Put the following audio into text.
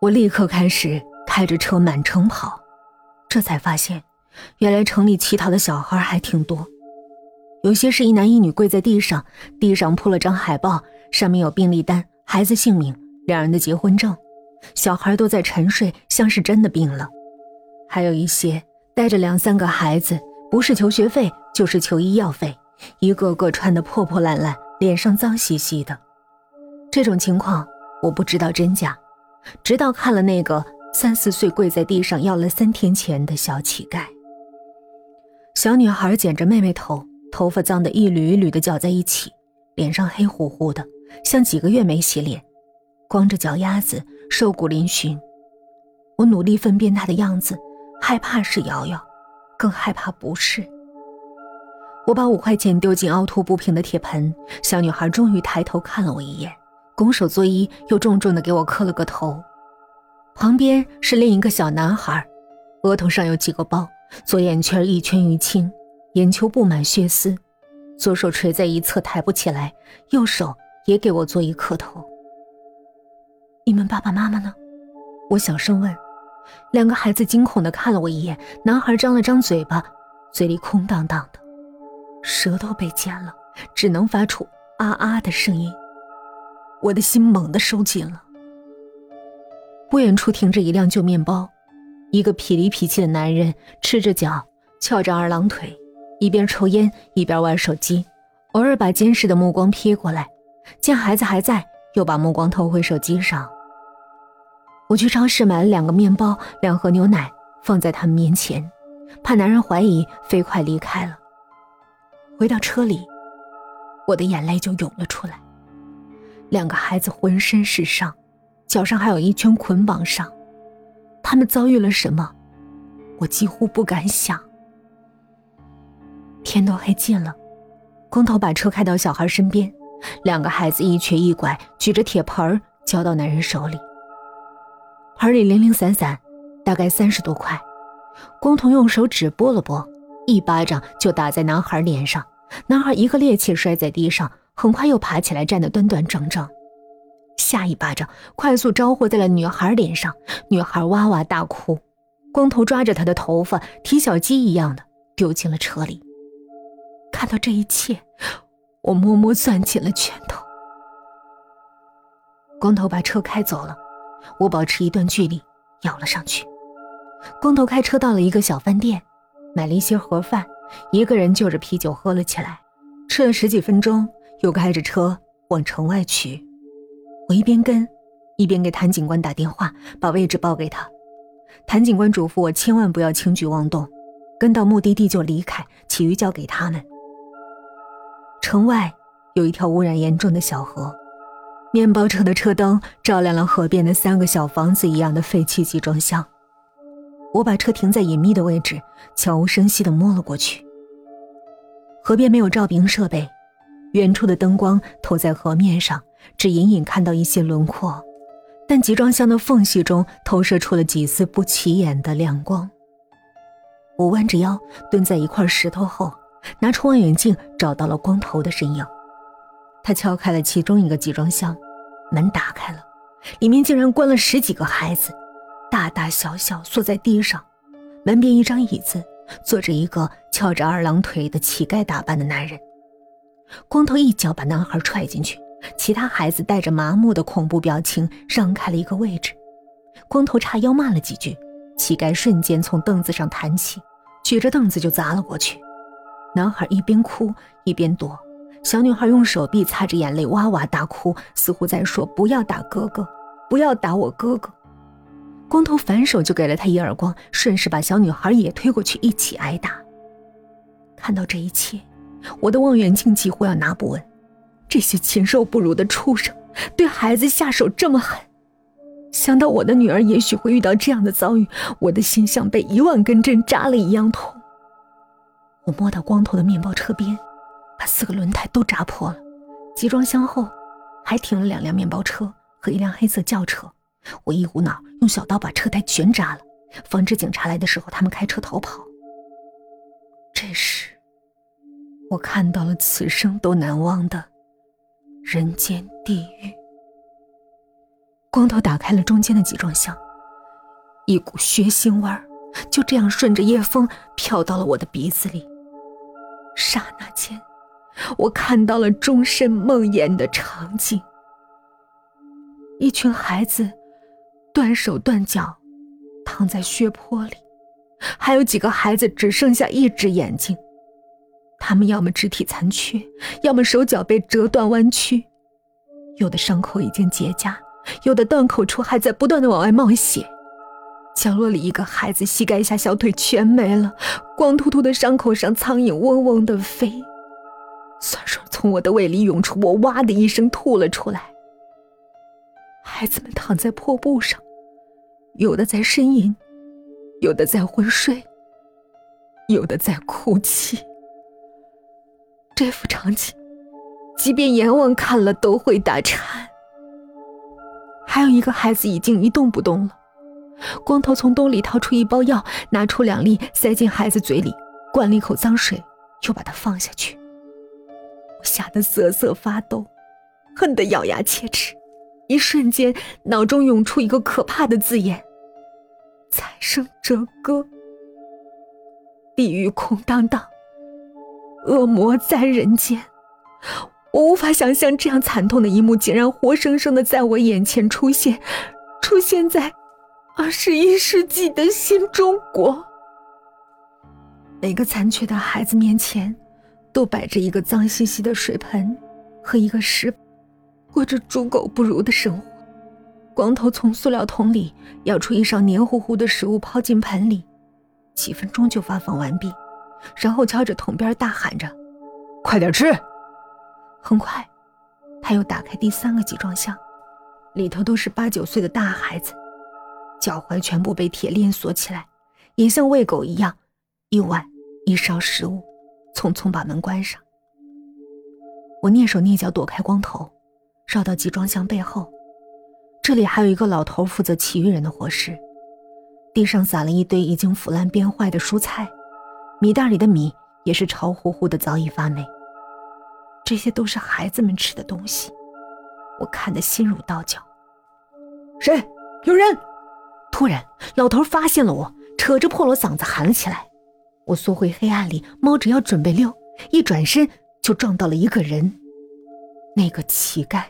我立刻开始开着车满城跑，这才发现，原来城里乞讨的小孩还挺多，有些是一男一女跪在地上，地上铺了张海报，上面有病历单、孩子姓名、两人的结婚证，小孩都在沉睡，像是真的病了。还有一些带着两三个孩子，不是求学费就是求医药费，一个个穿得破破烂烂，脸上脏兮兮的。这种情况我不知道真假，直到看了那个三四岁跪在地上要了三天钱的小乞丐。小女孩剪着妹妹头，头发脏得一缕一缕的搅在一起，脸上黑乎乎的，像几个月没洗脸，光着脚丫子，瘦骨嶙峋。我努力分辨她的样子。害怕是瑶瑶，更害怕不是。我把五块钱丢进凹凸不平的铁盆，小女孩终于抬头看了我一眼，拱手作揖，又重重的给我磕了个头。旁边是另一个小男孩，额头上有几个包，左眼圈一圈淤青，眼球布满血丝，左手垂在一侧抬不起来，右手也给我做一磕头。你们爸爸妈妈呢？我小声问。两个孩子惊恐地看了我一眼，男孩张了张嘴巴，嘴里空荡荡的，舌头被剪了，只能发出啊啊的声音。我的心猛地收紧了。不远处停着一辆旧面包，一个痞里痞气的男人赤着脚，翘着二郎腿，一边抽烟一边玩手机，偶尔把监视的目光瞥过来，见孩子还在，又把目光投回手机上。我去超市买了两个面包，两盒牛奶，放在他们面前，怕男人怀疑，飞快离开了。回到车里，我的眼泪就涌了出来。两个孩子浑身是伤，脚上还有一圈捆绑伤，他们遭遇了什么？我几乎不敢想。天都黑尽了，光头把车开到小孩身边，两个孩子一瘸一拐，举着铁盆交到男人手里。盆里零零散散，大概三十多块。光头用手指拨了拨，一巴掌就打在男孩脸上。男孩一个趔趄摔在地上，很快又爬起来，站得端端正正。下一巴掌快速招呼在了女孩脸上，女孩哇哇大哭。光头抓着她的头发，提小鸡一样的丢进了车里。看到这一切，我默默攥紧了拳头。光头把车开走了。我保持一段距离，咬了上去。光头开车到了一个小饭店，买了一些盒饭，一个人就着啤酒喝了起来。吃了十几分钟，又开着车往城外去。我一边跟，一边给谭警官打电话，把位置报给他。谭警官嘱咐我千万不要轻举妄动，跟到目的地就离开，其余交给他们。城外有一条污染严重的小河。面包车的车灯照亮了河边的三个小房子一样的废弃集装箱。我把车停在隐秘的位置，悄无声息地摸了过去。河边没有照明设备，远处的灯光投在河面上，只隐隐看到一些轮廓，但集装箱的缝隙中投射出了几丝不起眼的亮光。我弯着腰蹲在一块石头后，拿出望远镜，找到了光头的身影。他敲开了其中一个集装箱，门打开了，里面竟然关了十几个孩子，大大小小坐在地上。门边一张椅子，坐着一个翘着二郎腿的乞丐打扮的男人。光头一脚把男孩踹进去，其他孩子带着麻木的恐怖表情让开了一个位置。光头叉腰骂了几句，乞丐瞬间从凳子上弹起，举着凳子就砸了过去。男孩一边哭一边躲。小女孩用手臂擦着眼泪，哇哇大哭，似乎在说：“不要打哥哥，不要打我哥哥。”光头反手就给了他一耳光，顺势把小女孩也推过去，一起挨打。看到这一切，我的望远镜几乎要拿不稳。这些禽兽不如的畜生，对孩子下手这么狠。想到我的女儿也许会遇到这样的遭遇，我的心像被一万根针扎了一样痛。我摸到光头的面包车边。把四个轮胎都扎破了，集装箱后还停了两辆面包车和一辆黑色轿车。我一股脑用小刀把车胎全扎了，防止警察来的时候他们开车逃跑。这时，我看到了此生都难忘的人间地狱。光头打开了中间的集装箱，一股血腥味儿就这样顺着夜风飘到了我的鼻子里。刹那间，我看到了终身梦魇的场景：一群孩子断手断脚，躺在血泊里，还有几个孩子只剩下一只眼睛。他们要么肢体残缺，要么手脚被折断弯曲，有的伤口已经结痂，有的断口处还在不断的往外冒血。角落里一个孩子膝盖下小腿全没了，光秃秃的伤口上苍蝇嗡嗡的飞，酸水从我的胃里涌出，我哇的一声吐了出来。孩子们躺在破布上，有的在呻吟，有的在昏睡，有的在哭泣。这幅场景，即便阎王看了都会打颤。还有一个孩子已经一动不动了，光头从兜里掏出一包药，拿出两粒塞进孩子嘴里，灌了一口脏水，又把它放下去。我吓得瑟瑟发抖，恨得咬牙切齿。一瞬间，脑中涌出一个可怕的字眼：财生折歌，地狱空荡荡。恶魔在人间，我无法想象这样惨痛的一幕竟然活生生的在我眼前出现，出现在二十一世纪的新中国。每个残缺的孩子面前，都摆着一个脏兮兮的水盆和一个石，过着猪狗不如的生活。光头从塑料桶里舀出一勺黏糊糊的食物，抛进盆里，几分钟就发放完毕。然后敲着桶边大喊着：“快点吃！”很快，他又打开第三个集装箱，里头都是八九岁的大孩子，脚踝全部被铁链锁起来，也像喂狗一样，一碗一勺食物，匆匆把门关上。我蹑手蹑脚躲开光头，绕到集装箱背后，这里还有一个老头负责其余人的伙食，地上撒了一堆已经腐烂变坏的蔬菜。米袋里的米也是潮乎乎的，早已发霉。这些都是孩子们吃的东西，我看得心如刀绞。谁？有人！突然，老头发现了我，扯着破锣嗓子喊了起来。我缩回黑暗里，猫着腰准备溜，一转身就撞到了一个人，那个乞丐。